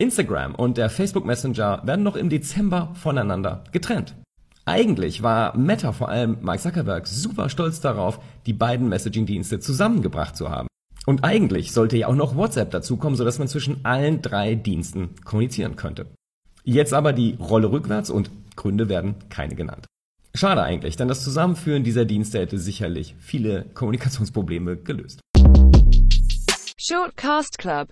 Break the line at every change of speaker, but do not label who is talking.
Instagram und der Facebook Messenger werden noch im Dezember voneinander getrennt. Eigentlich war Meta vor allem Mark Zuckerberg super stolz darauf, die beiden Messaging-Dienste zusammengebracht zu haben. Und eigentlich sollte ja auch noch WhatsApp dazukommen, sodass man zwischen allen drei Diensten kommunizieren könnte. Jetzt aber die Rolle rückwärts und Gründe werden keine genannt. Schade eigentlich, denn das Zusammenführen dieser Dienste hätte sicherlich viele Kommunikationsprobleme gelöst. Shortcast Club